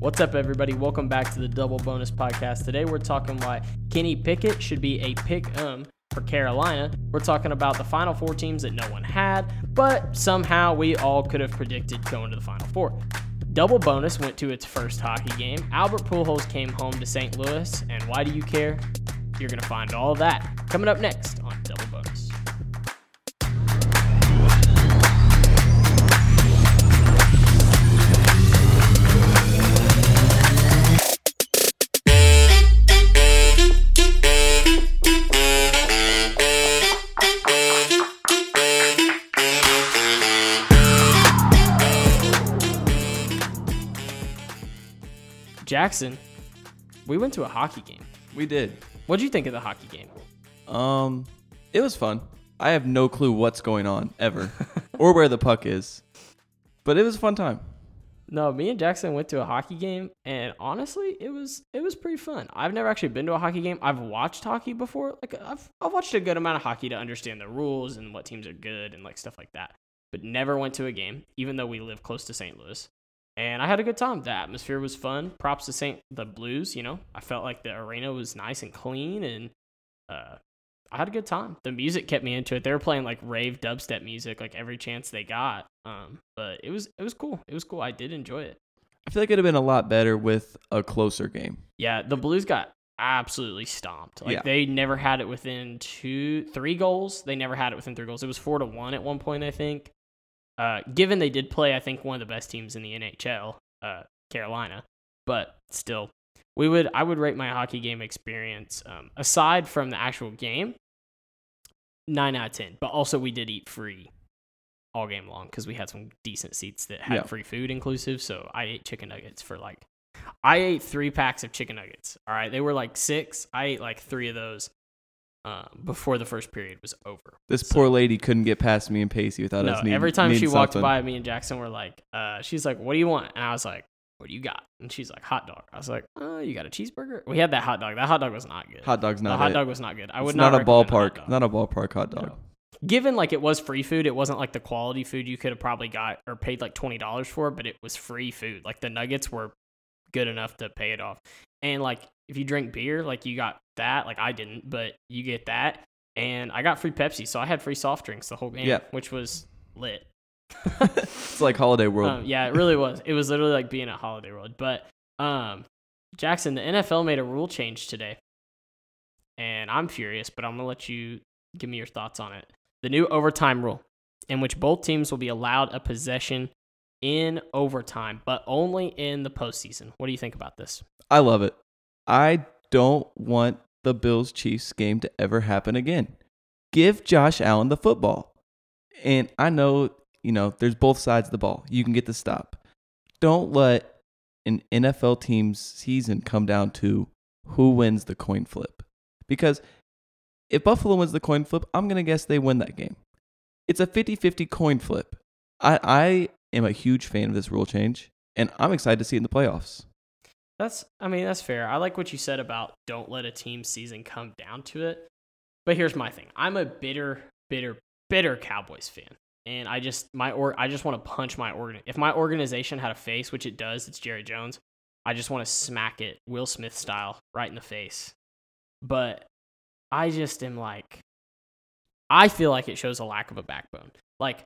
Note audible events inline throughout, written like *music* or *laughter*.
What's up, everybody? Welcome back to the Double Bonus Podcast. Today we're talking why Kenny Pickett should be a pick um for Carolina. We're talking about the Final Four teams that no one had, but somehow we all could have predicted going to the Final Four. Double Bonus went to its first hockey game. Albert Pujols came home to St. Louis, and why do you care? You're gonna find all that coming up next on Double Bonus. Jackson, we went to a hockey game. We did. What'd you think of the hockey game? Um, it was fun. I have no clue what's going on ever, *laughs* or where the puck is, but it was a fun time. No, me and Jackson went to a hockey game, and honestly, it was it was pretty fun. I've never actually been to a hockey game. I've watched hockey before. Like I've I've watched a good amount of hockey to understand the rules and what teams are good and like stuff like that. But never went to a game, even though we live close to St. Louis. And I had a good time. The atmosphere was fun. Props to St. the Blues. You know, I felt like the arena was nice and clean, and uh, I had a good time. The music kept me into it. They were playing like rave dubstep music like every chance they got. Um, but it was it was cool. It was cool. I did enjoy it. I feel like it'd have been a lot better with a closer game. Yeah, the Blues got absolutely stomped. Like Yeah. they never had it within two, three goals. They never had it within three goals. It was four to one at one point, I think. Uh, given they did play, I think one of the best teams in the NHL, uh, Carolina, but still, we would I would rate my hockey game experience um, aside from the actual game nine out of ten. But also, we did eat free all game long because we had some decent seats that had Yeah. free food inclusive. So I ate chicken nuggets for like I ate three packs of chicken nuggets. All right, they were like six. I ate like three of those um, before the first period was over. This So- poor lady couldn't get past me and Pacey without No, us needing every time she walked something. by, me and Jackson were like, uh, she's like, "What do you want?" And I was like, "What do you got?" And she's like, "Hot dog." I was like, "Oh, you got a cheeseburger?" We had that hot dog. That hot dog was not good. hot dog's not. the hot it. dog was not good. I would it's not, not, a ballpark, dog. not a ballpark hot dog. No. Given like it was free food, it wasn't like the quality food you could have probably got or paid like twenty dollars for, but it was free food. Like the nuggets were good enough to pay it off. And like if you drink beer, like you got that. Like I didn't, but you get that. And I got free Pepsi, so I had free soft drinks the whole game, Yeah. which was lit. *laughs* It's like Holiday *laughs* World. Um, yeah, it really was. *laughs* It was literally like being at Holiday World. But um, Jackson, the NFL made a rule change today, and I'm furious. But I'm gonna let you give me your thoughts on it. The new overtime rule, in which both teams will be allowed a possession in overtime, but only in the postseason. What do you think about this? I love it. I don't want the Bills Chiefs game to ever happen again. Give Josh Allen the football. And I know, you know, there's both sides of the ball. You can get the stop. Don't let an NFL team's season come down to who wins the coin flip. Because if Buffalo wins the coin flip, I'm going to guess they win that game. It's a 50 50 coin flip. I, I am a huge fan of this rule change, and I'm excited to see it in the playoffs. That's, I mean, that's fair. I like what you said about don't let a team season come down to it. But here's my thing: I'm a bitter, bitter, bitter Cowboys fan, and I just my or I just want to punch my organ. If my organization had a face, which it does, it's Jerry Jones. I just want to smack it, Will Smith style, right in the face. But I just am like, I feel like it shows a lack of a backbone. Like,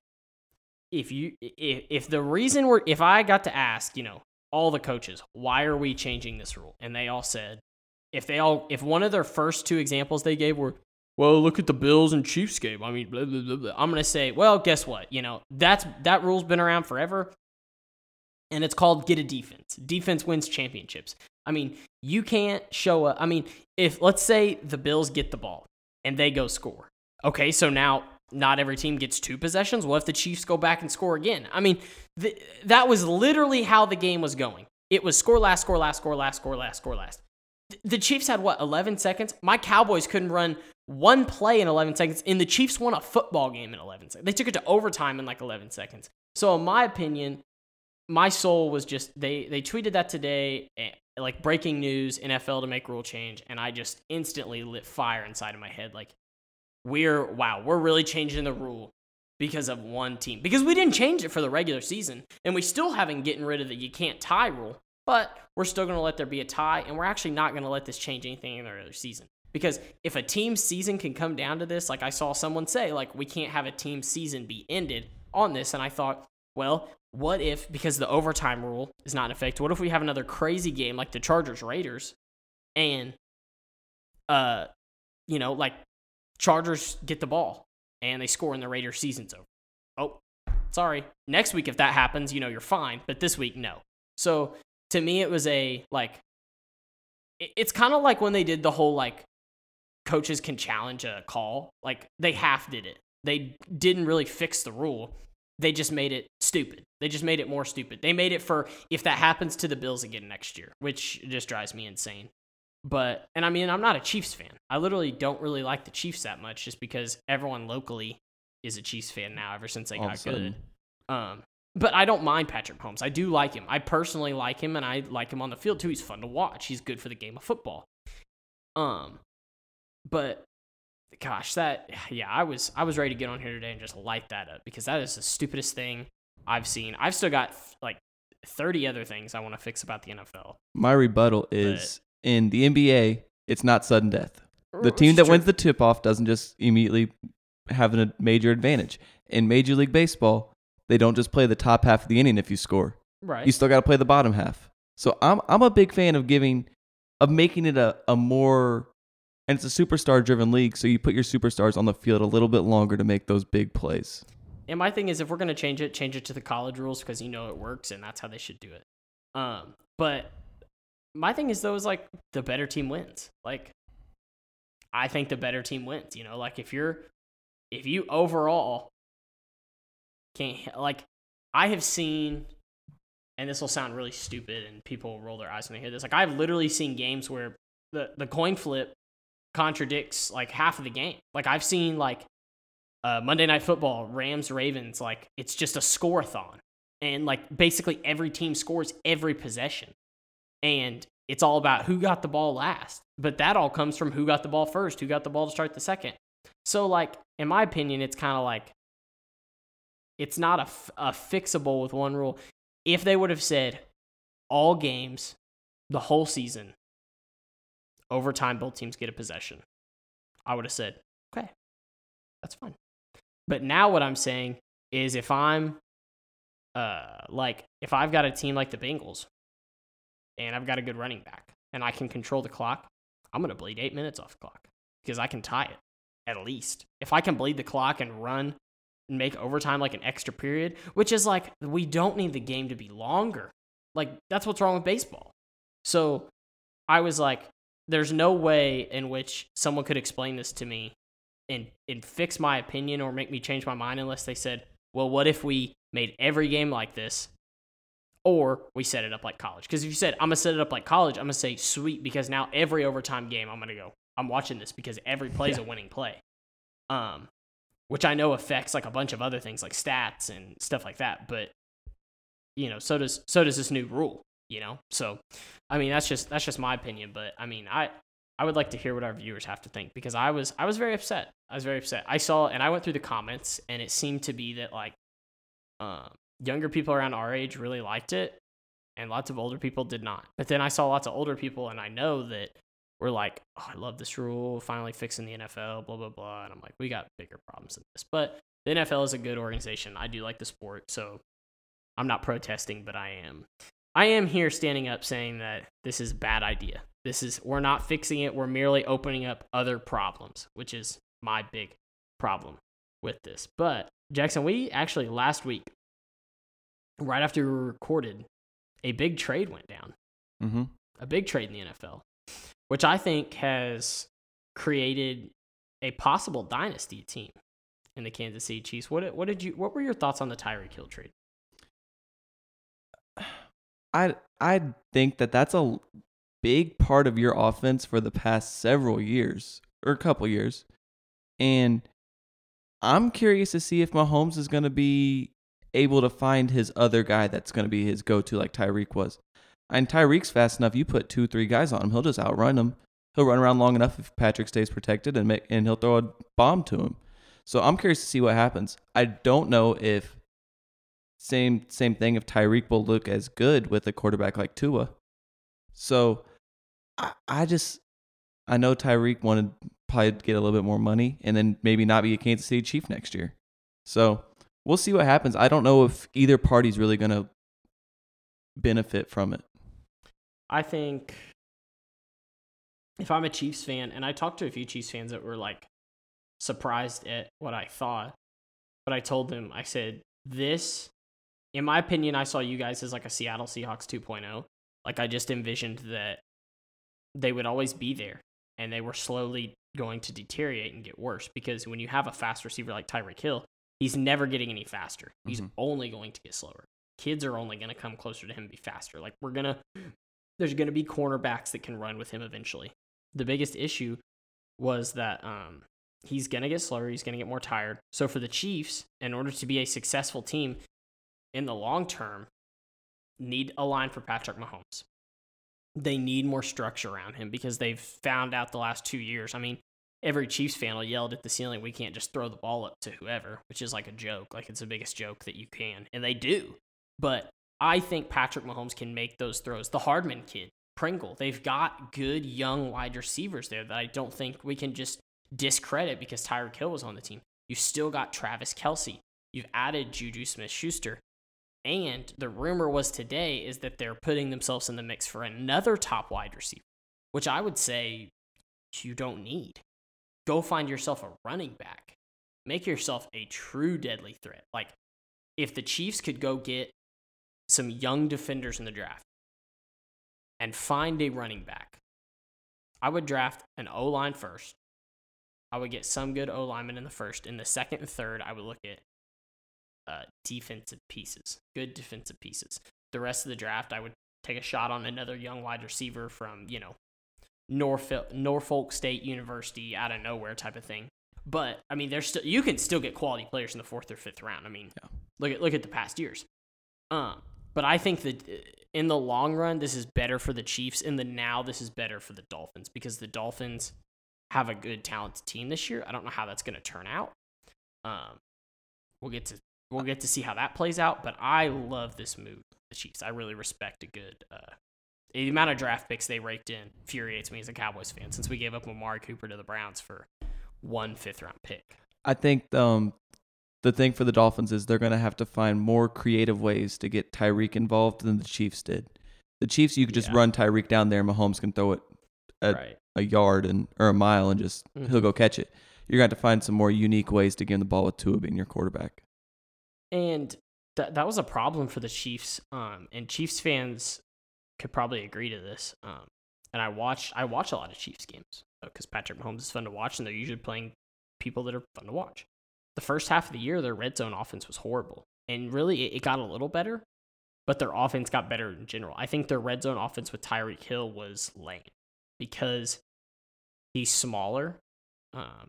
if you if, if the reason we're if I got to ask, you know, all the coaches, why are we changing this rule? And they all said, if they all, if one of their first two examples they gave were, well, look at the Bills and Chiefs game. I mean, blah, blah, blah, blah. I'm gonna say, well, guess what? You know, that's that rule's been around forever, and it's called get a defense. Defense wins championships. I mean, you can't show up. I mean, if let's say the Bills get the ball and they go score, okay, so now not every team gets two possessions. What if the Chiefs go back and score again? I mean, th- that was literally how the game was going. It was score last, score last, score last, score last, score last. Th- The Chiefs had what, 11 seconds? My Cowboys couldn't run one play in 11 seconds, and the Chiefs won a football game in 11 seconds. They took it to overtime in like 11 seconds. So, in my opinion, my soul was just they they tweeted that today eh, like breaking news NFL to make rule change and I just instantly lit fire inside of my head like we're wow we're really changing the rule because of one team because we didn't change it for the regular season and we still haven't gotten rid of the you can't tie rule But we're still going to let there be a tie, and we're actually not going to let this change anything in the regular season. Because if a team's season can come down to this, like I saw someone say, like we can't have a team season be ended on this, and I thought, well, what if because the overtime rule is not in effect? What if we have another crazy game like the Chargers Raiders, and uh, you know, like Chargers get the ball and they score and the Raiders season's over. Oh, sorry. Next week if that happens, you know you're fine, but this week no. So to me it was a like it's kind of like when they did the whole like coaches can challenge a call. Like they half did it. They didn't really fix the rule. They just made it stupid. They just made it more stupid. They made it for if that happens to the Bills again next year, which just drives me insane. But and I mean, I'm not a Chiefs fan. I literally don't really like the Chiefs that much just because everyone locally is a Chiefs fan now ever since they All got good. Um but I don't mind Patrick Mahomes. I do like him. I personally like him and I like him on the field too. He's fun to watch. He's good for the game of football. Um but gosh, that yeah, I was I was ready to get on here today and just light that up because that is the stupidest thing I've seen. I've still got like 30 other things I want to fix about the NFL. My rebuttal is in the NBA, it's not sudden death. The team that wins the tip off doesn't just immediately have a major advantage. In Major League Baseball, they don't just play the top half of the inning if you score. right. You still got to play the bottom half. So I'm I'm a big fan of giving of making it a, a more and it's a superstar driven league, so you put your superstars on the field a little bit longer to make those big plays. And my thing is, if we're gonna change it, change it to the college rules because you know it works and that's how they should do it. Um, but my thing is though is like the better team wins. Like, I think the better team wins. You know, like if you're if you overall can't like I have seen, and this will sound really stupid and people roll their eyes when they hear this. Like I've literally seen games where the the coin flip contradicts like half of the game. Like I've seen like uh, Monday Night Football, Rams Ravens, like it's just a scoreathon, and like basically every team scores every possession, and it's all about who got the ball last. But that all comes from who got the ball first, who got the ball to start the second. So like in my opinion, it's kind of like it's not a, f- a fixable with one rule. If they would have said all games, the whole season, overtime, both teams get a possession, I would have said, okay, that's fine. But now what I'm saying is if I'm uh like if I've got a team like the Bengals and I've got a good running back and I can control the clock, I'm gonna bleed eight minutes off the clock because I can tie it at least. If I can bleed the clock and run and make overtime like an extra period, which is like we don't need the game to be longer. Like that's what's wrong with baseball. So I was like, there's no way in which someone could explain this to me and and fix my opinion or make me change my mind unless they said, well, what if we made every game like this, or we set it up like college? Because if you said I'm gonna set it up like college, I'm gonna say sweet because now every overtime game I'm gonna go. I'm watching this because every play is a winning play. Um, which I know affects like a bunch of other things like stats and stuff like that. But you know, so does so does this new rule. You know, so I mean that's just that's just my opinion. But I mean I I would like to hear what our viewers have to think because I was I was very upset. I was very upset. I saw and I went through the comments and it seemed to be that like um, younger people around our age really liked it and lots of older people did not. But then I saw lots of older people and I know that were like, "Oh, I love this rule, finally fixing the NFL, blah blah blah." And I'm like, "We got bigger problems than this." But the NFL is a good organization. I do like the sport, so I'm not protesting, but I am I am here standing up saying that this is a bad idea. This is we're not fixing it. We're merely opening up other problems, which is my big problem with this. But Jackson, we actually last week, right after we recorded, a big trade went down. Mm-hmm. A big trade in the NFL, which I think has created a possible dynasty team in the Kansas City Chiefs. What what did you what were your thoughts on the Tyreek Hill trade? *sighs* I I think that that's a big part of your offense for the past several years or a couple years, and I'm curious to see if Mahomes is going to be able to find his other guy that's going to be his go-to like Tyreek was. And Tyreek's fast enough. You put two, three guys on him, he'll just outrun him. He'll run around long enough if Patrick stays protected, and make, and he'll throw a bomb to him. So I'm curious to see what happens. I don't know if same same thing if Tyreek will look as good with a quarterback like Tua. So I, I just I know Tyreek wanted probably get a little bit more money and then maybe not be a Kansas City Chief next year. So we'll see what happens. I don't know if either party's really going to benefit from it. I think if I'm a Chiefs fan, and I talked to a few Chiefs fans that were like surprised at what I thought, but I told them, I said, this, in my opinion, I saw you guys as like a Seattle Seahawks 2.0. Like I just envisioned that they would always be there and they were slowly going to deteriorate and get worse because when you have a fast receiver like Tyreek Hill, he's never getting any faster. He's Mhm. only going to get slower. Kids are only going to come closer to him and be faster. Like we're going to there's going to be cornerbacks that can run with him eventually. The biggest issue was that um he's going to get slower, he's going to get more tired. So for the Chiefs, in order to be a successful team in the long term, need a line for Patrick Mahomes they need more structure around him because they've found out the last two years. I mean, every Chiefs fan will yell at the ceiling, we can't just throw the ball up to whoever, which is like a joke. Like it's the biggest joke that you can. And they do. But I think Patrick Mahomes can make those throws. The Hardman kid, Pringle, they've got good young wide receivers there that I don't think we can just discredit because Tyreek Hill was on the team. You've still got Travis Kelce. You've added Juju Smith Schuster. And the rumor was today is that they're putting themselves in the mix for another top wide receiver, which I would say you don't need. Go find yourself a running back. Make yourself a true deadly threat. Like if the Chiefs could go get some young defenders in the draft and find a running back, I would draft an O line first. I would get some good O linemen in the first. In the second and third, I would look at uh, defensive pieces, good defensive pieces. The rest of the draft, I would take a shot on another young wide receiver from, you know, Norfolk, Norfolk State University out of nowhere type of thing. But I mean, there's still you can still get quality players in the fourth or fifth round. I mean, Yeah. look at look at the past years. Um, but I think that uh, in the long run, this is better for the Chiefs. In the now, this is better for the Dolphins because the Dolphins have a good talented team this year. I don't know how that's going to turn out. Um, we'll get to we'll get to see how that plays out. But I love this move, the Chiefs. I really respect a good. Uh, the amount of draft picks they raked in infuriates me as a Cowboys fan since we gave up Amari Cooper to the Browns for one fifth round pick. I think um, the thing for the Dolphins is they're going to have to find more creative ways to get Tyreek involved than the Chiefs did. The Chiefs, you could just Yeah. run Tyreek down there, and Mahomes can throw it a, right. a yard and or a mile, and just Mhm. he'll go catch it. You're going to have to find some more unique ways to give him the ball with Tua being your quarterback. And that that was a problem for the Chiefs. Um, and Chiefs fans could probably agree to this. Um, and I watch I watch a lot of Chiefs games because Patrick Mahomes is fun to watch, and they're usually playing people that are fun to watch. The first half of the year, their red zone offense was horrible, and really it, it got a little better, but their offense got better in general. I think their red zone offense with Tyreek Hill was lame because he's smaller, um,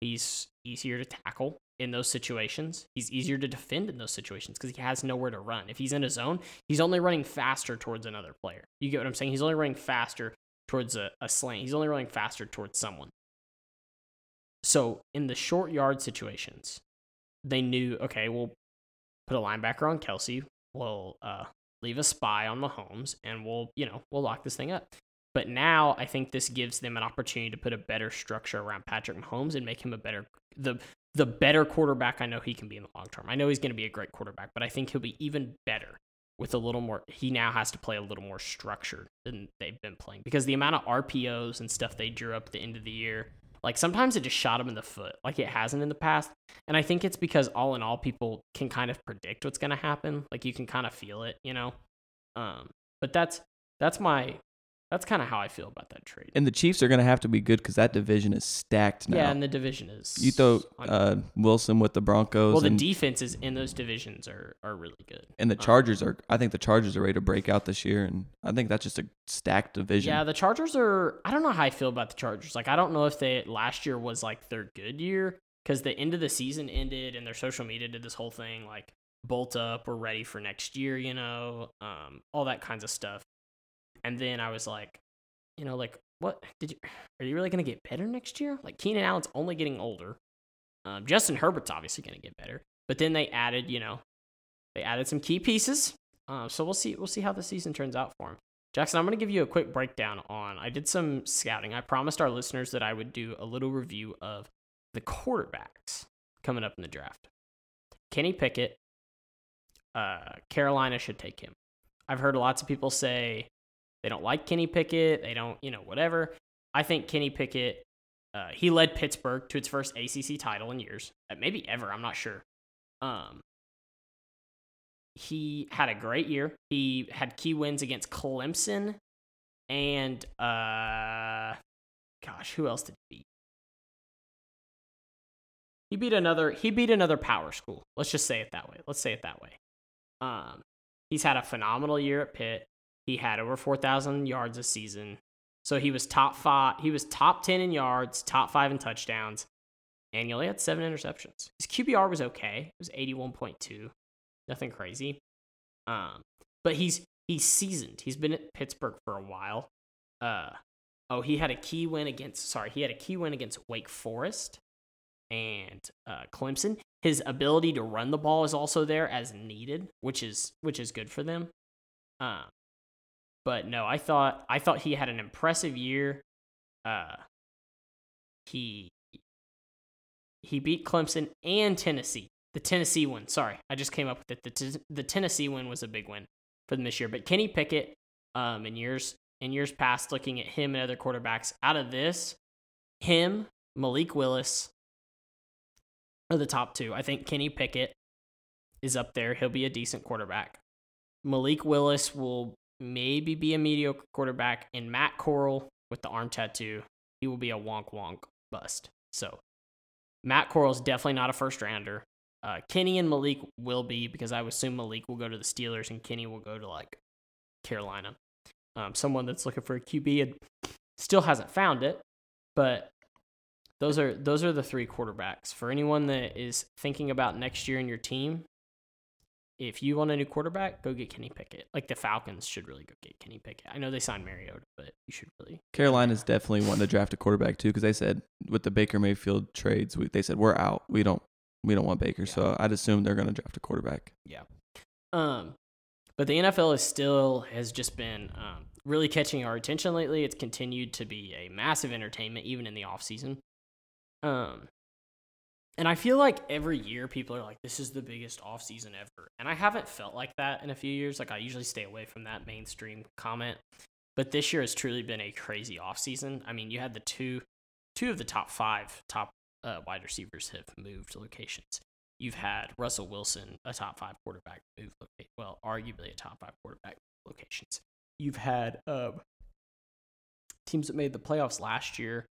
he's easier to tackle in those situations. He's easier to defend in those situations because he has nowhere to run. If he's in a zone, he's only running faster towards another player. You get what I'm saying? He's only running faster towards a, a slant. He's only running faster towards someone. So in the short yard situations, they knew, okay, we'll put a linebacker on Kelce. We'll uh, leave a spy on Mahomes, and we'll, you know, we'll lock this thing up. But now I think this gives them an opportunity to put a better structure around Patrick Mahomes and make him a better the the better quarterback I know he can be in the long term. I know he's going to be a great quarterback, but I think he'll be even better with a little more. He now has to play a little more structured than they've been playing because the amount of RPOs and stuff they drew up at the end of the year, like sometimes it just shot him in the foot, like it hasn't in the past. And I think it's because all in all, people can kind of predict what's going to happen. Like you can kind of feel it, you know. Um, but that's that's my that's kind of how I feel about that trade. And the Chiefs are going to have to be good because that division is stacked now. yeah, and the division is you throw uh, Wilson with the Broncos, well, the and, defenses in those divisions are are really good. and the um, Chargers are. I think the Chargers are ready to break out this year, and I think that's just a stacked division. Yeah, the Chargers are. I don't know how I feel about the Chargers. Like, I don't know if they last year was like their good year because the end of the season ended and their social media did this whole thing like bolt up, we're ready for next year, you know, um, all that kinds of stuff. And then I was like, you know, like what did you? *sighs* Are you really gonna get better next year? Like Keenan Allen's only getting older. Um, Justin Herbert's obviously gonna get better, but then they added, you know, they added some key pieces. Um, so we'll see. We'll see how the season turns out for him. Jackson, I'm going to give you a quick breakdown on. I did some scouting. I promised our listeners that I would do a little review of the quarterbacks coming up in the draft. Kenny Pickett, uh, Carolina should take him. I've heard lots of people say they don't like Kenny Pickett. They don't, you know, whatever. I think Kenny Pickett, uh, he led Pittsburgh to its first ACC title in years, uh, maybe ever. I'm not sure. Um, he had a great year. He had key wins against Clemson and uh gosh, who else did he beat? He beat another he beat another power school. Let's just say it that way. Let's say it that way. Um he's had a phenomenal year at Pitt. He had over 4,000 yards a season. So he was top 5, he was top 10 in yards, top 5 in touchdowns, and he only had 7 interceptions. His QBR was okay. It was 81.2 nothing crazy. Um, but he's he's seasoned. He's been at Pittsburgh for a while. Uh, oh, he had a key win against. Sorry, he had a key win against Wake Forest and uh, Clemson. His ability to run the ball is also there as needed, which is which is good for them. Um, but no, I thought I thought he had an impressive year. Uh, he he beat Clemson and Tennessee the Tennessee one. Sorry, I just came up with it. The, t- the Tennessee one was a big win for them this year. But Kenny Pickett, um, in years in years past, looking at him and other quarterbacks, out of this, him, Malik Willis are the top two. I think Kenny Pickett is up there. He'll be a decent quarterback. Malik Willis will maybe be a mediocre quarterback, and Matt Corral with the arm tattoo, he will be a wonk wonk bust. So Matt Corral's definitely not a first rounder. Uh, Kenny and Malik will be because I assume Malik will go to the Steelers and Kenny will go to like Carolina. Um, someone that's looking for a QB and still hasn't found it, but those are those are the three quarterbacks for anyone that is thinking about next year in your team. If you want a new quarterback, go get Kenny Pickett. Like the Falcons should really go get Kenny Pickett. I know they signed Mariota, but you should really. Carolina's definitely wanting to draft a quarterback too because they said with the Baker Mayfield trades, we, they said we're out. We don't we don't want Baker. Yeah. So I'd assume they're going to draft a quarterback. Yeah. Um, but the NFL is still has just been um, really catching our attention lately. It's continued to be a massive entertainment, even in the off season. Um, and I feel like every year people are like, "This is the biggest off season ever," and I haven't felt like that in a few years. Like I usually stay away from that mainstream comment, but this year has truly been a crazy off season. I mean, you had the two, two of the top five top uh, wide receivers have moved locations. You've had Russell Wilson, a top five quarterback, move location. Well, arguably a top five quarterback locations. You've had um, teams that made the playoffs last year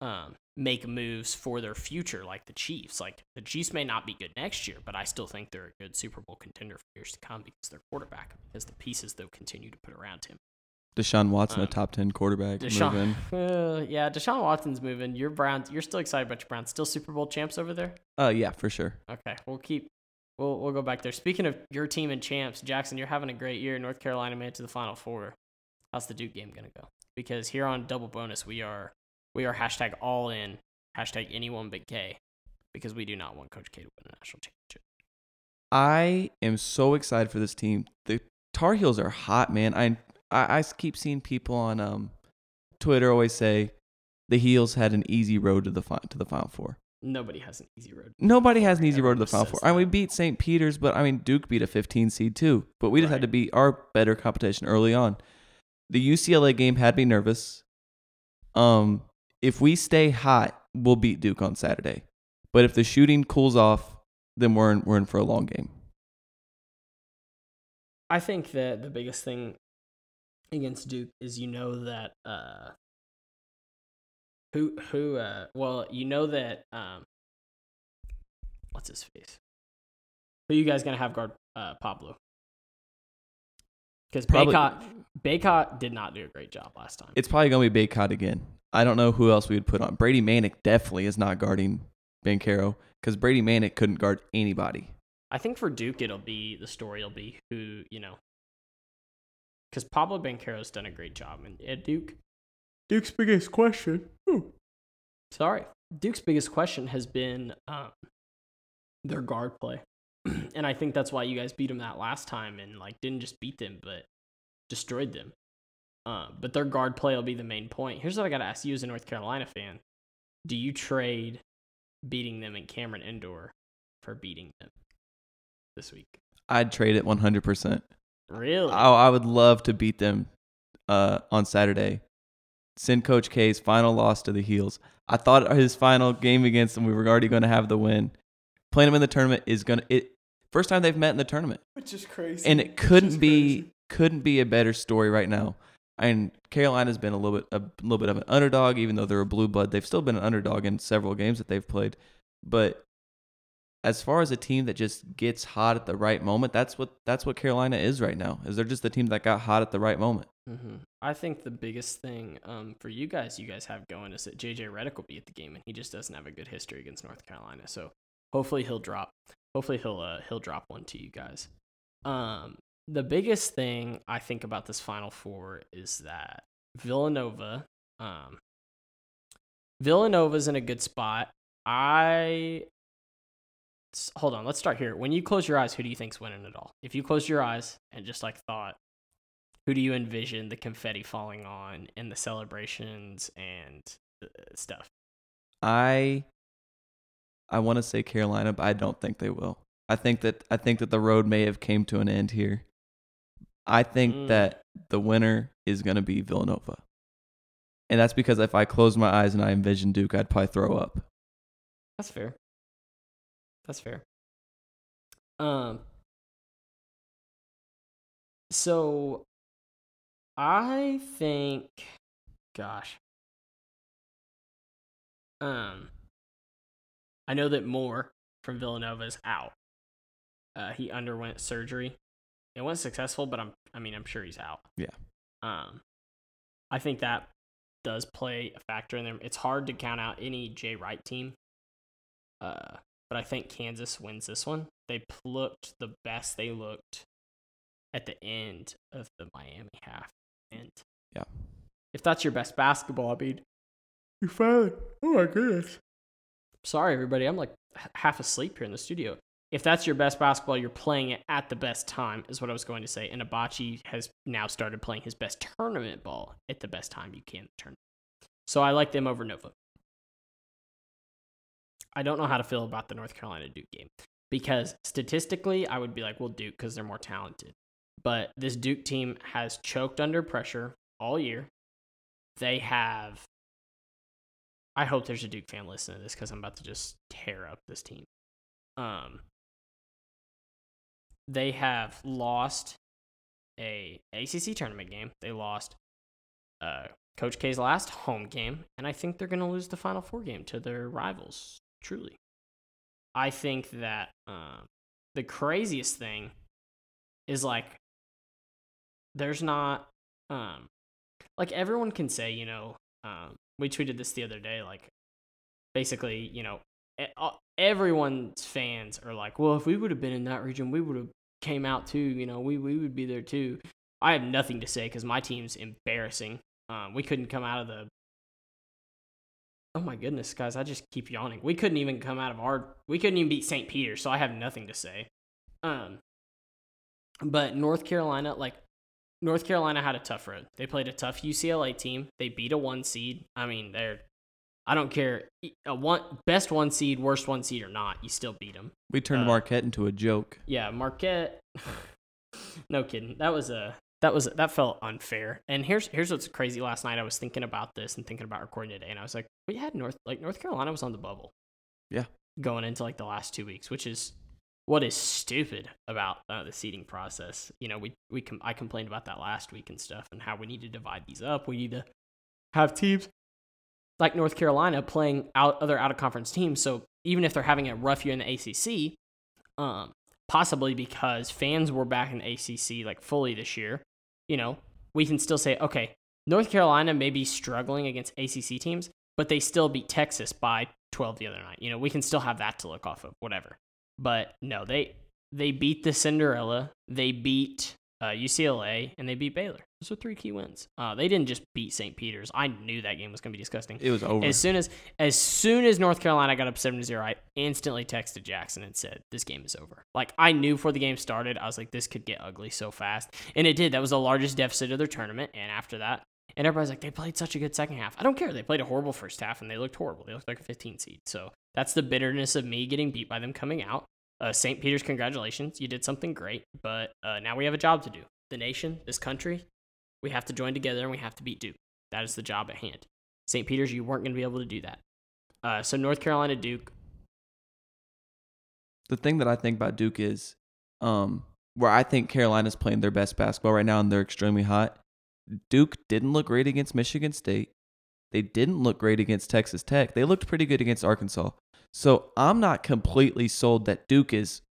um, make moves for their future, like the Chiefs. Like the Chiefs may not be good next year, but I still think they're a good Super Bowl contender for years to come because their quarterback, because the pieces they'll continue to put around him. Deshaun Watson, um, a top ten quarterback. Deshaun, uh, *laughs* yeah, Deshaun Watson's moving. Your Browns, you're still excited about your Browns. Still Super Bowl champs over there? Uh, yeah, for sure. Okay, we'll keep. We'll we'll go back there. Speaking of your team and champs, Jackson, you're having a great year. North Carolina made it to the Final Four. How's the Duke game gonna go? Because here on Double Bonus, we are we are hashtag all in hashtag anyone but K because we do not want Coach K to win a national championship. I am so excited for this team. The Tar Heels are hot, man. I I, I keep seeing people on um, Twitter always say the Heels had an easy road to the fi- to the Final Four. Nobody has an easy road. Nobody has an easy road to the Final Four. I mean, we beat St. Peter's, but I mean Duke beat a 15 seed too. But we just right. had to beat our better competition early on. The UCLA game had me nervous. Um, if we stay hot, we'll beat Duke on Saturday. But if the shooting cools off, then we're in, we're in for a long game. I think that the biggest thing against Duke is you know that uh who who uh well you know that um what's his face who you guys gonna have guard uh Paolo because Bacot Bacot did not do a great job last time. It's probably gonna be Bacot again. I don't know who else we would put on. Brady Manek definitely is not guarding Banchero because Brady Manek couldn't guard anybody. I think for Duke it'll be the story will be who you know because Paolo Banchero's done a great job. And Ed Duke, Duke's biggest question. Ooh, sorry, Duke's biggest question has been um, their guard play, *clears throat* and I think that's why you guys beat them that last time and like didn't just beat them but destroyed them. Um, but their guard play will be the main point. Here's what I got to ask you as a North Carolina fan: Do you trade beating them in Cameron Indoor for beating them this week? I'd trade it 100%. Really? Oh, I would love to beat them uh, on Saturday. Send Coach K's final loss to the heels. I thought his final game against them, we were already going to have the win. Playing them in the tournament is going to it. First time they've met in the tournament, Which is crazy. and it couldn't be couldn't be a better story right now. And Carolina's been a little bit a little bit of an underdog, even though they're a blue blood. They've still been an underdog in several games that they've played. But as far as a team that just gets hot at the right moment, that's what that's what Carolina is right now. Is they're just the team that got hot at the right moment. hmm I think the biggest thing um, for you guys, you guys have going is that JJ Redick will be at the game, and he just doesn't have a good history against North Carolina. So hopefully he'll drop. Hopefully he'll uh, he'll drop one to you guys. Um, the biggest thing I think about this Final Four is that Villanova, um, Villanova's in a good spot. I hold on. Let's start here. When you close your eyes, who do you think's winning it all? If you closed your eyes and just like thought, who do you envision the confetti falling on and the celebrations and uh, stuff? I I want to say Carolina, but I don't think they will. I think that I think that the road may have came to an end here. I think Mm. that the winner is going to be Villanova. And that's because if I closed my eyes and I envisioned Duke, I'd probably throw up. That's fair. That's fair. Um. So, I think, gosh, um, I know that Moore from Villanova is out. Uh, he underwent surgery. It wasn't successful, but I'm, I mean, I'm sure he's out. Yeah. Um, I think that does play a factor in there. It's hard to count out any Jay Wright team. Uh, but I think Kansas wins this one. They looked the best they looked at the end of the Miami half. And Yeah. if that's your best basketball, I mean, you're fine. Oh my goodness. Sorry, everybody. I'm like half asleep here in the studio. If that's your best basketball, you're playing it at the best time, is what I was going to say. And Agbaji has now started playing his best tournament ball at the best time you can turn. So I like them over Nova. I don't know how to feel about the North Carolina Duke game because statistically, I would be like, well, Duke because they're more talented. But this Duke team has choked under pressure all year. They have. I hope there's a Duke fan listening to this because I'm about to just tear up this team. Um, they have lost a ACC tournament game. They lost uh, Coach K's last home game, and I think they're going to lose the Final Four game to their rivals. Truly, I think that um, the craziest thing is like there's not um like everyone can say you know um we tweeted this the other day like basically you know uh, everyone's fans are like well if we would have been in that region we would have came out too you know we we would be there too i have nothing to say because my team's embarrassing um we couldn't come out of the oh my goodness guys i just keep yawning we couldn't even come out of our we couldn't even beat st peter so i have nothing to say um but north carolina like North Carolina had a tough road. They played a tough UCLA team. They beat a one seed. I mean, they're I don't care a one best one seed, worst one seed or not, you still beat them. We turned Uh, Marquette into a joke. Yeah, Marquette. *laughs* no kidding. That was a that was that felt unfair. And here's here's what's crazy. Last night I was thinking about this and thinking about recording today, and I was like, we had North like North Carolina was on the bubble. Yeah. Going into like the last two weeks, which is what is stupid about uh, the seeding process. You know, we we com- I complained about that last week and stuff, and how we need to divide these up. We need to have teams like North Carolina playing out other out of conference teams. So even if they're having a rough year in the ACC, um, possibly because fans were back in ACC like fully this year, you know, we can still say, okay, North Carolina may be struggling against ACC teams, but they still beat Texas by 12 the other night. You know, we can still have that to look off of, whatever. But no, they they beat the Cinderella. They beat uh, UCLA, and they beat Baylor. Those are three key wins. Uh, they didn't just beat St. Peter's. I knew that game was going to be disgusting. It was over. As soon as as soon as North Carolina got up 7 0, I instantly texted Jackson and said, This game is over. Like I knew before the game started, I was like, this could get ugly so fast. And it did. That was the largest deficit of their tournament. And after that, and everybody's like, they played such a good second half. I don't care. They played a horrible first half and they looked horrible. They looked like a 15 seed. So that's the bitterness of me getting beat by them coming out. Uh, St. Peter's, congratulations. You did something great, but uh, now we have a job to do. The nation, this country, we have to join together and we have to beat Duke. That is the job at hand. St. Peter's, you weren't going to be able to do that. Uh, so North Carolina, Duke. The thing that I think about Duke is, um, where I think Carolina's playing their best basketball right now and they're extremely hot. Duke didn't look great against Michigan State. They didn't look great against Texas Tech. They looked pretty good against Arkansas. So I'm not completely sold that Duke is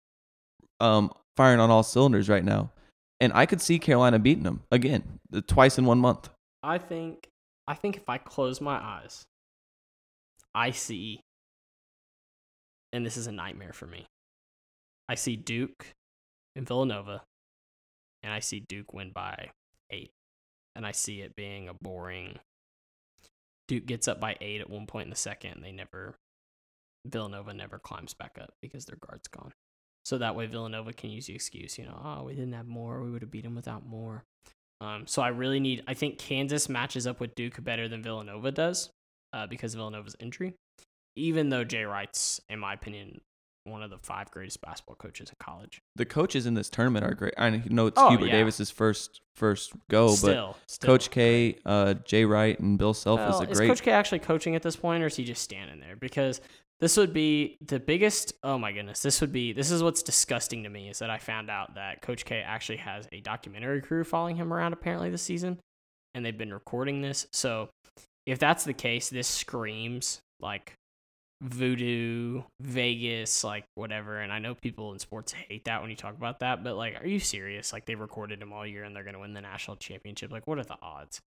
um, firing on all cylinders right now. And I could see Carolina beating them again, twice in one month. I think I think if I close my eyes, I see and this is a nightmare for me. I see Duke and Villanova, and I see Duke win by eight. And I see it being a boring Duke gets up by eight at one point in the second, and they never Villanova never climbs back up because their guard's gone. So that way Villanova can use the excuse, you know, oh, we didn't have Moore, we would have beat them without Moore. Um, so I really need. I think Kansas matches up with Duke better than Villanova does, uh, because of Villanova's injury. Even though Jay Wright's, in my opinion, one of the five greatest basketball coaches in college. The coaches in this tournament are great. I know it's Oh, Hubert yeah. Davis's first first go, still, but still Coach K, uh, Jay Wright, and Bill Self Well, is a is great. Coach K actually coaching at this point, or is he just standing there? Because this would be the biggest. Oh my goodness, this would be. This is what's disgusting to me is that I found out that Coach K actually has a documentary crew following him around apparently this season, and they've been recording this. So if that's the case, this screams like voodoo, Vegas, like whatever. And I know people in sports hate that when you talk about that, but like, are you serious? Like they recorded him all year and they're gonna win the national championship. Like, what are the odds?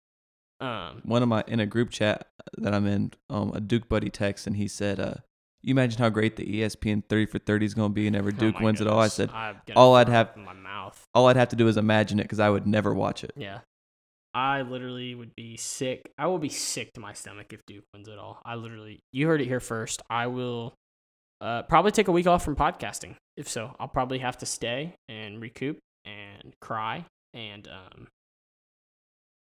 Um, one of my in a group chat that I'm in, um, a Duke buddy text and he said, uh, "You imagine how great the ESPN 30 for 30 is going to be, and ever Oh Duke my wins it all." I said, all I'd have- my mouth. "All I'd have to do is imagine it, because I would never watch it." Yeah, I literally would be sick. I will be sick to my stomach if Duke wins it all. I literally, you heard it here first. I will uh, probably take a week off from podcasting. If so, I'll probably have to stay and recoup and cry, and um,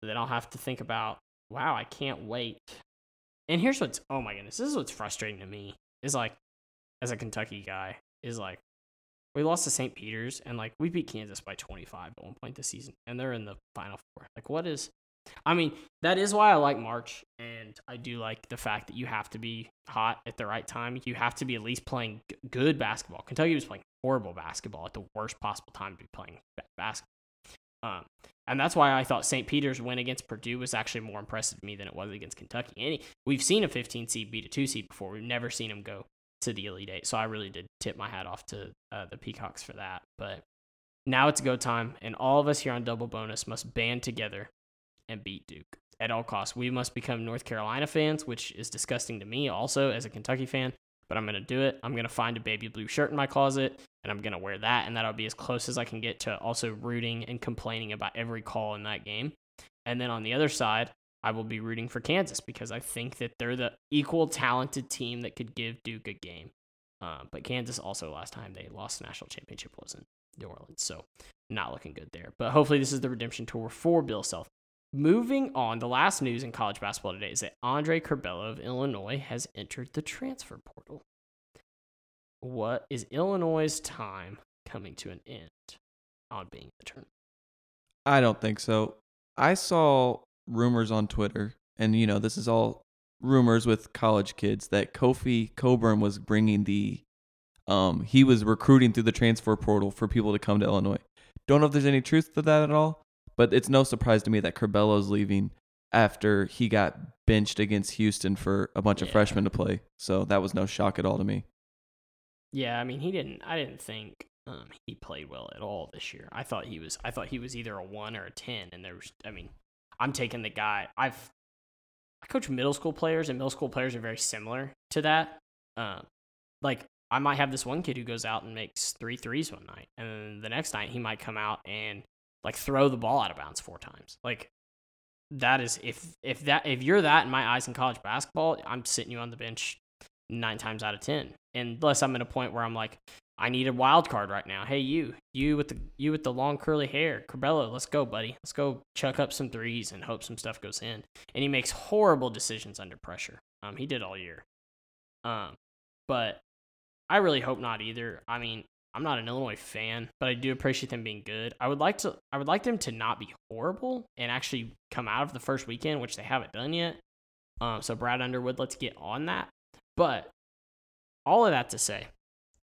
then I'll have to think about, wow, I can't wait. And here's what's, oh my goodness, this is what's frustrating to me is like, as a Kentucky guy, is like we lost to St. Peter's and like we beat Kansas by 25 at one point this season and they're in the final four. Like what is I mean, that is why I like March and I do like the fact that you have to be hot at the right time. You have to be at least playing good basketball. Kentucky was playing horrible basketball at the worst possible time to be playing ba- basketball. Um, and that's why I thought St. Peter's win against Purdue was actually more impressive to me than it was against Kentucky. And we've seen a 15 seed beat a 2 seed before. We've never seen them go to the Elite Eight. So I really did tip my hat off to uh, the Peacocks for that. But now it's go time, and all of us here on Double Bonus must band together and beat Duke at all costs. We must become North Carolina fans, which is disgusting to me also as a Kentucky fan. But I'm gonna do it. I'm gonna find a baby blue shirt in my closet, and I'm gonna wear that, and that'll be as close as I can get to also rooting and complaining about every call in that game. And then on the other side, I will be rooting for Kansas because I think that they're the equal talented team that could give Duke a game. Uh, but Kansas also last time they lost the national championship was in New Orleans, so not looking good there. But hopefully this is the redemption tour for Bill Self. Moving on, the last news in college basketball today is that Andre Curbelo of Illinois has entered the transfer portal. What is Illinois' time coming to an end on being in the tournament? I don't think so. I saw rumors on Twitter, and you know, this is all rumors with college kids that Kofi Cockburn was bringing the, um, he was recruiting through the transfer portal for people to come to Illinois. Don't know if there's any truth to that at all, but it's no surprise to me that Curbelo's leaving after he got benched against Houston for a bunch of freshmen to play. So that was no shock at all to me. Yeah, I mean, he didn't. I didn't think um, he played well at all this year. I thought he was. I thought he was either a one or a ten. And there was. I mean, I'm taking the guy. I've. I coach middle school players, and middle school players are very similar to that. Um, like I might have this one kid who goes out and makes three threes one night, and then the next night he might come out and like throw the ball out of bounds four times. Like that is if if that if you're that in my eyes in college basketball, I'm sitting you on the bench nine times out of ten. Unless I'm at a point where I'm like, I need a wild card right now. Hey, you, you with the you with the long curly hair, Curbelo, let's go, buddy. Let's go chuck up some threes and hope some stuff goes in. And he makes horrible decisions under pressure. Um, he did all year. Um, but I really hope not either. I mean, I'm not an Illinois fan, but I do appreciate them being good. I would like to I would like them to not be horrible and actually come out of the first weekend, which they haven't done yet. Um, so Brad Underwood, let's get on that. But all of that to say,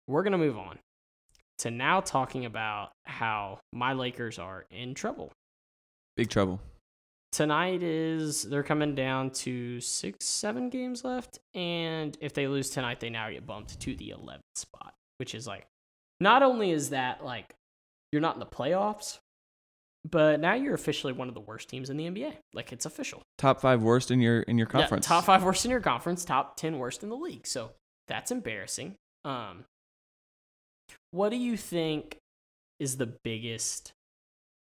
we're gonna move on to now talking about how my Lakers are in trouble. Big trouble. Tonight is they're coming down to six, seven games left, and if they lose tonight, they now get bumped to the 11th spot, which is like, not only is that like you're not in the playoffs, but now you're officially one of the worst teams in the NBA. Like it's official. Top five worst in your in your Yeah, conference. top five worst in your conference, top ten worst in the league. So that's embarrassing. Um, what do you think is the biggest?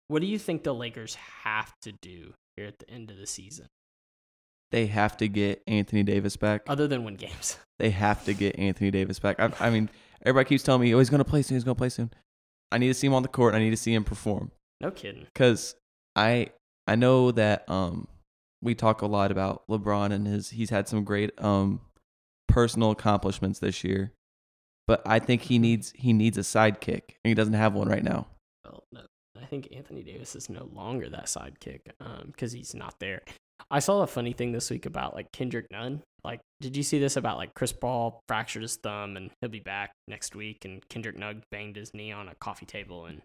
What do you think the Lakers have to do here at the end of the season, They have to get Anthony Davis back. other than win games? They have to get Anthony Davis back. I, I mean, everybody keeps telling me, "Oh, he's gonna play soon. He's gonna play soon." I need to see him on the court. I need to see him perform. No kidding. because I I know that um we talk a lot about LeBron and his he's had some great um personal accomplishments this year, but I think he needs he needs a sidekick and he doesn't have one right now. Well, no, I think Anthony Davis is no longer that sidekick because he's not there. I saw a funny thing this week about like Kendrick Nunn. Like, did you see this about like Chris Paul fractured his thumb and he'll be back next week, and Kendrick Nunn banged his knee on a coffee table and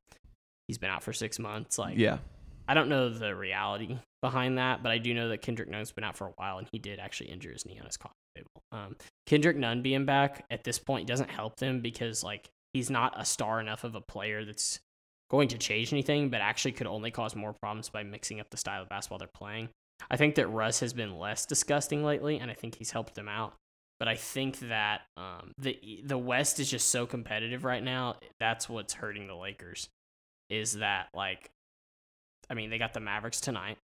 he's been out for six months. Like, Yeah, I don't know the reality behind that, but I do know that Kendrick Nunn's been out for a while and he did actually injure his knee on his coffee table. Um, Kendrick Nunn being back at this point doesn't help them because like he's not a star enough of a player that's going to change anything, but actually could only cause more problems by mixing up the style of basketball they're playing. I think that Russ has been less disgusting lately, and I think he's helped them out. But I think that um, the the West is just so competitive right now. That's what's hurting the Lakers. Is that like, I mean, they got the Mavericks tonight,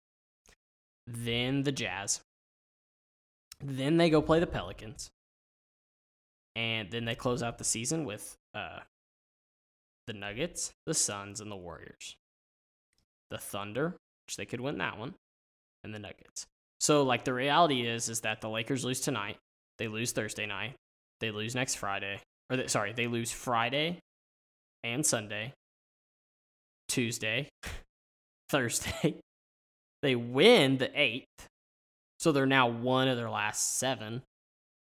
then the Jazz, then they go play the Pelicans, and then they close out the season with uh, the Nuggets, the Suns, and the Warriors. The Thunder, which they could win that one, and the Nuggets. So like the reality is is that the Lakers lose tonight, they lose Thursday night, they lose next Friday, or they, sorry, they lose Friday and Sunday, Tuesday, *laughs* Thursday. *laughs* They win the eighth, so they're now one of their last seven,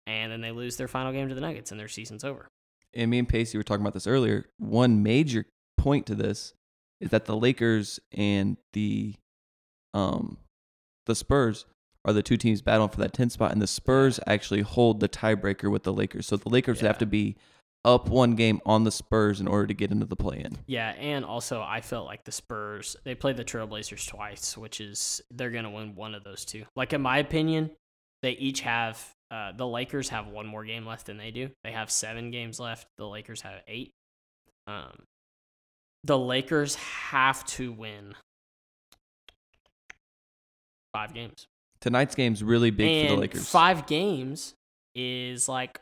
and then they lose their final game to the Nuggets, and their season's over. and me and Pacey were talking about this earlier. One major point to this is that the Lakers and the um the Spurs are the two teams battling for that 10 spot and the Spurs actually hold the tiebreaker with the Lakers. So the Lakers would have to be up one game on the Spurs in order to get into the play in. Yeah, and also I felt like the Spurs they played the Trailblazers twice, which is they're gonna win one of those two. Like in my opinion, they each have uh, the Lakers have one more game left than they do. They have seven games left. The Lakers have eight. Um, the Lakers have to win five games. Tonight's game's really big and for the Lakers. Five games is like,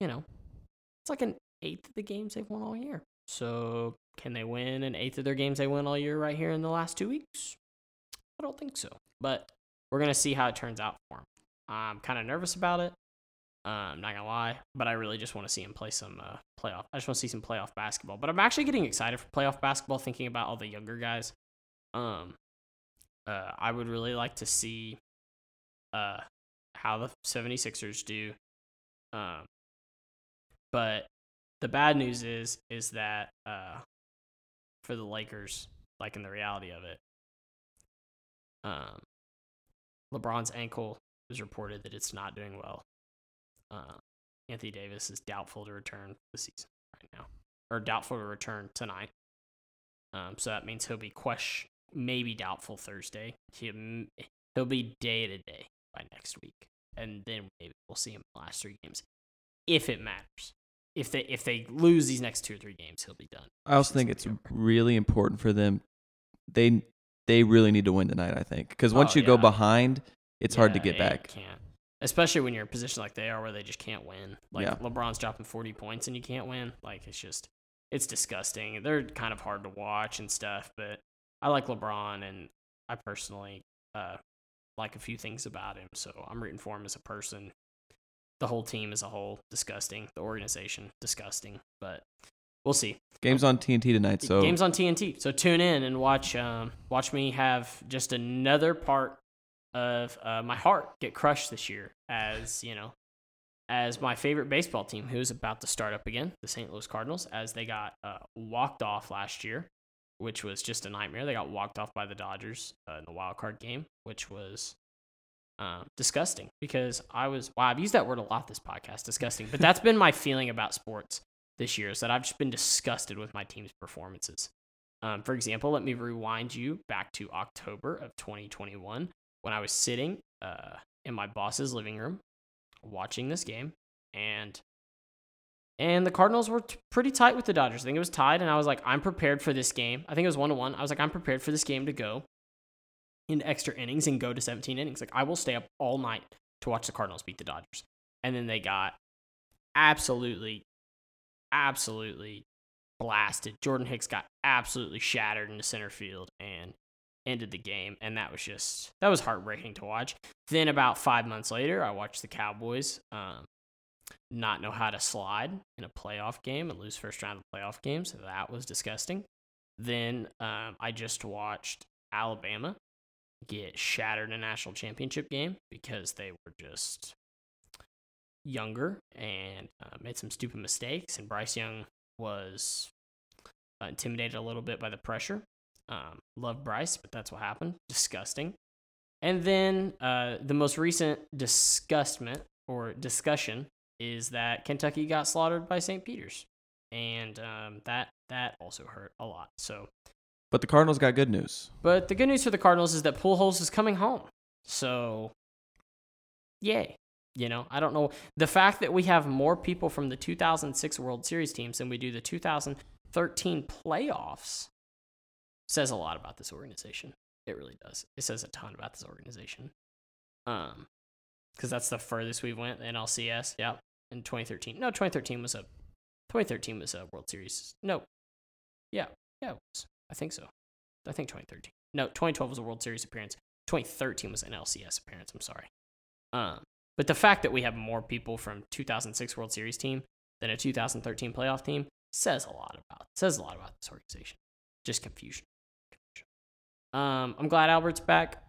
you know, it's like an eighth of the games they've won all year. So can they win an eighth of their games they win all year right here in the last two weeks? I don't think so. But we're gonna see how it turns out for them. I'm kind of nervous about it. I'm not gonna lie, but I really just want to see him play some uh, playoff. I just want to see some playoff basketball. But I'm actually getting excited for playoff basketball, thinking about all the younger guys. Um, uh, I would really like to see uh, how the 76ers do. Um, but the bad news is is that uh, for the Lakers, like in the reality of it, um, LeBron's ankle is reported that it's not doing well. Uh, Anthony Davis is doubtful to return the season right now, or doubtful to return tonight. Um, so that means he'll be question, maybe doubtful Thursday. He'll, he'll be day to day by next week, and then maybe we'll see him in the last three games, if it matters. If they if they lose these next two or three games, he'll be done. I also think it's over. really important for them they they really need to win tonight. I think because once Oh, you go behind, it's hard to get back. Can't. Especially when you're in a position like they are where they just can't win. Like Yeah. LeBron's dropping 40 points and you can't win. Like it's just it's disgusting. They're kind of hard to watch and stuff, but I like LeBron and I personally uh like a few things about him, so I'm rooting for him as a person. The whole team as a whole disgusting. The organization disgusting, but we'll see. Games on TNT tonight, so Games on TNT. So tune in and watch um, watch me have just another part of uh, my heart get crushed this year as, you know, as my favorite baseball team who's about to start up again, the St. Louis Cardinals, as they got uh, walked off last year, which was just a nightmare. They got walked off by the Dodgers uh, in the wild card game, which was um, disgusting because I was, wow, I've used that word a lot this podcast, disgusting. But that's been my *laughs* feeling about sports this year is that I've just been disgusted with my team's performances. Um, for example, let me rewind you back to October of 2021 when I was sitting uh, in my boss's living room watching this game, and and the Cardinals were t- pretty tight with the Dodgers. I think it was tied, and I was like, I'm prepared for this game. I think it was one to one. I was like, I'm prepared for this game to go in extra innings and go to 17 innings. Like I will stay up all night to watch the Cardinals beat the Dodgers, and then they got absolutely, absolutely blasted. Jordan Hicks got absolutely shattered into center field and ended the game. And that was just, that was heartbreaking to watch. Then about five months later, I watched the Cowboys um, not know how to slide in a playoff game and lose first round of playoff game. So that was disgusting. Then um, I just watched Alabama get shattered in a national championship game because they were just younger and uh, made some stupid mistakes. And Bryce Young was uh, intimidated a little bit by the pressure. Um, love Bryce, but that's what happened. Disgusting. And then uh, the most recent disgustment or discussion is that Kentucky got slaughtered by St. Peter's, and um, that that also hurt a lot. So, but the Cardinals got good news. but the good news for the Cardinals is that Pujols is coming home. So, yay. You know, I don't know. The fact that we have more people from the 2006 World Series teams than we do the 2013 playoffs says a lot about this organization. It really does. It says a ton about this organization. Um, because that's the furthest we went. The NLCS, yep, in 2013. No, 2013 was a 2013 was a World Series. No, yeah, yeah. I think so. I think 2013. No, 2012 was a World Series appearance. 2013 was an LCS appearance. I'm sorry. Um, but the fact that we have more people from 2006 World Series team than a 2013 playoff team says a lot about says a lot about this organization. Just confusion. confusion. Um, I'm glad Albert's back.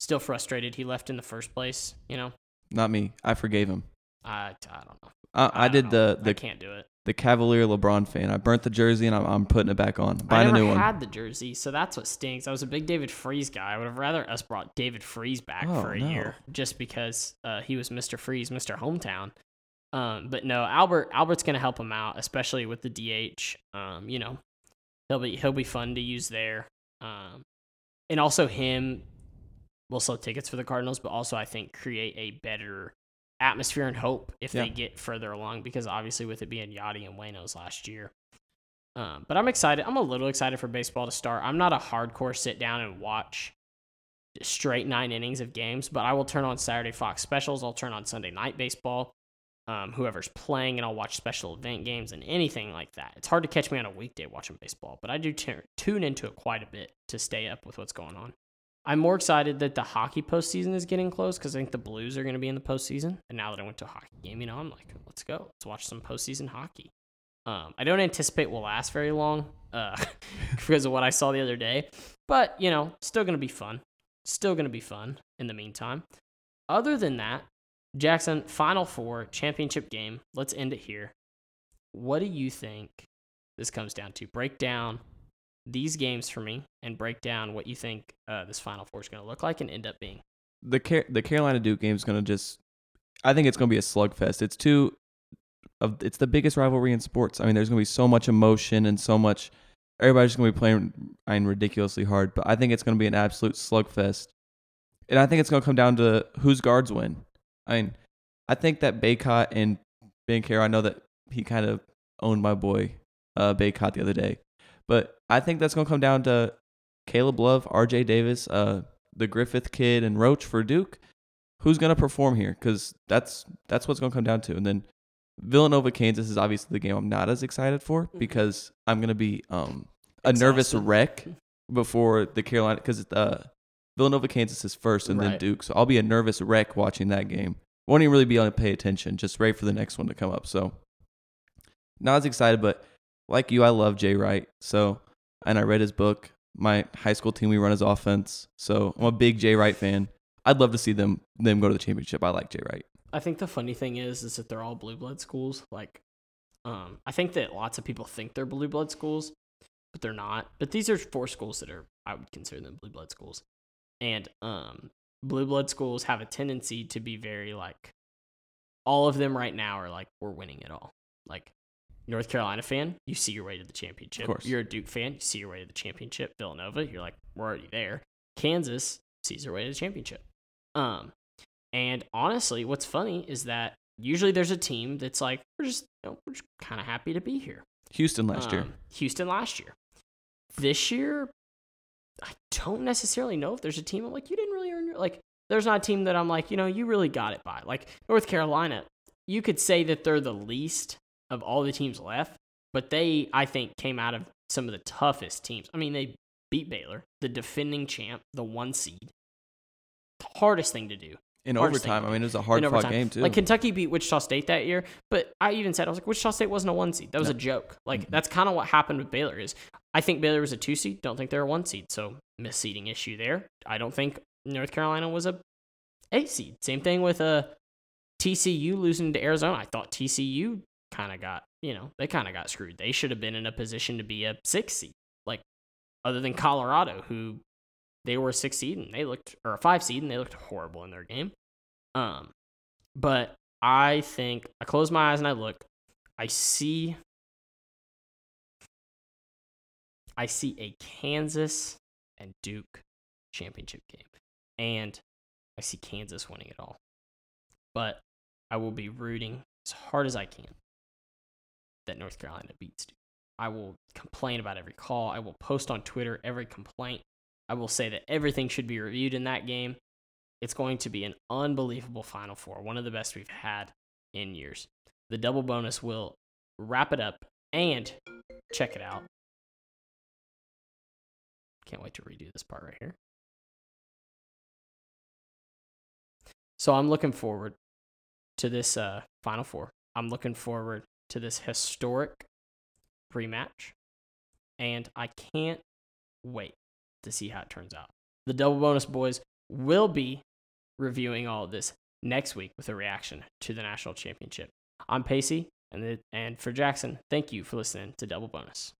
Still frustrated he left in the first place. You know, Not me. I forgave him. I I don't know. I, I, don't did know. the I the can't do it. the Cavalier LeBron fan. I burnt the jersey and I'm, I'm putting it back on. I Buying a new one. had the jersey, so that's what stinks. I was a big David Freese guy. I would have rather us brought David Freese back Oh, for a no. year, just because uh, he was Mr. Freeze, Mr. Hometown. Um, but no, Albert Albert's gonna help him out, especially with the DH. Um, you know, he'll be he'll be fun to use there. Um, and also him will sell tickets for the Cardinals, but also I think create a better atmosphere and hope if they get further along because obviously with it being Yadi and Waino's last year. Um, but I'm excited. I'm a little excited for baseball to start. I'm not a hardcore sit down and watch straight nine innings of games, but I will turn on Saturday Fox specials. I'll turn on Sunday night baseball. Um, whoever's playing, and I'll watch special event games and anything like that. It's hard to catch me on a weekday watching baseball, but I do tu- tune into it quite a bit to stay up with what's going on. I'm more excited that the hockey postseason is getting close because I think the Blues are going to be in the postseason. And now that I went to a hockey game, you know, I'm like, let's go. Let's watch some postseason hockey. Um, I don't anticipate will last very long uh, *laughs* because of what I saw the other day, but you know, still going to be fun. Still going to be fun in the meantime. Other than that, Jaxon, Final Four championship game. Let's end it here. What do you think this comes down to? Break down these games for me and break down what you think uh, this Final Four is going to look like and end up being. the Car- the Carolina Duke game is gonna just. I think it's gonna be a slugfest. It's two of it's the biggest rivalry in sports. I mean, there's gonna be so much emotion and so much. Everybody's just gonna be playing I mean, ridiculously hard, but I think it's gonna be an absolute slugfest. And I think it's gonna come down to whose guards win. I mean, I think that Bacot and Ben Banchero. I know that he kind of owned my boy uh, Bacot the other day, but I think that's gonna come down to Caleb Love, R.J. Davis, uh, the Griffith kid, and Roach for Duke. Who's gonna perform here? Because that's that's what's gonna come down to. And then Villanova, Kansas is obviously the game I'm not as excited for Mhm. because I'm gonna be um a nervous wreck before the Carolina because uh, Villanova, Kansas is first, and then Duke. So I'll be a nervous wreck watching that game. Won't even really be able to pay attention. Just ready for the next one to come up. So not as excited, but like you, I love Jay Wright. So and I read his book. My high school team, we run his offense. So I'm a big Jay Wright fan. I'd love to see them them go to the championship. I like Jay Wright. I think the funny thing is, is that they're all blue blood schools. Like, um, I think that lots of people think they're blue blood schools, but they're not. But these are four schools that are, I would consider them blue blood schools, and um, blue blood schools have a tendency to be very like, all of them right now are like, we're winning it all. Like, North Carolina fan, you see your way to the championship. course. You're a Duke fan, you see your way to the championship. Villanova, you're like, we're already there. Kansas sees their way to the championship. Um, and honestly, what's funny is that usually there's a team that's like, we're just, you know, we're just kind of happy to be here. Houston last year. Um, Houston last year. This year, I don't necessarily know if there's a team I'm like, you didn't really earn your, like, there's not a team that I'm like, you know, you really got it by. Like, North Carolina, you could say that they're the least of all the teams left, but they, I think, came out of some of the toughest teams. I mean, they beat Baylor, the defending champ, the one seed. The hardest thing to do In hardest overtime, I mean, it was a hard fought game too. Like Kentucky beat Wichita State that year, but I even said I was like Wichita State wasn't a one seed. That was No. a joke. Like Mhm. that's kind of what happened with Baylor. Is I think Baylor was a two seed. Don't think they're a one seed. So misseeding issue there. I don't think North Carolina was a eight seed. Same thing with uh, TCU losing to Arizona. I thought TCU kind of got you know they kind of got screwed. They should have been in a position to be a six seed. Like other than Colorado, who they were a six seed and they looked or a five seed and they looked horrible in their game. Um, but I think I close my eyes and I look. I see. I see a Kansas and Duke championship game, and I see Kansas winning it all. But I will be rooting as hard as I can that North Carolina beats Duke. I will complain about every call. I will post on Twitter every complaint. I will say that everything should be reviewed in that game. It's going to be an unbelievable Final Four, one of the best we've had in years. The double bonus will wrap it up and check it out. Can't wait to redo this part right here. So I'm looking forward to this uh, Final Four. I'm looking forward to this historic rematch. And I can't wait to see how it turns out. The double bonus boys will be reviewing all of this next week with a reaction to the national championship. I'm Pacey, and, the, and for Jaxon, thank you for listening to Double Bonus.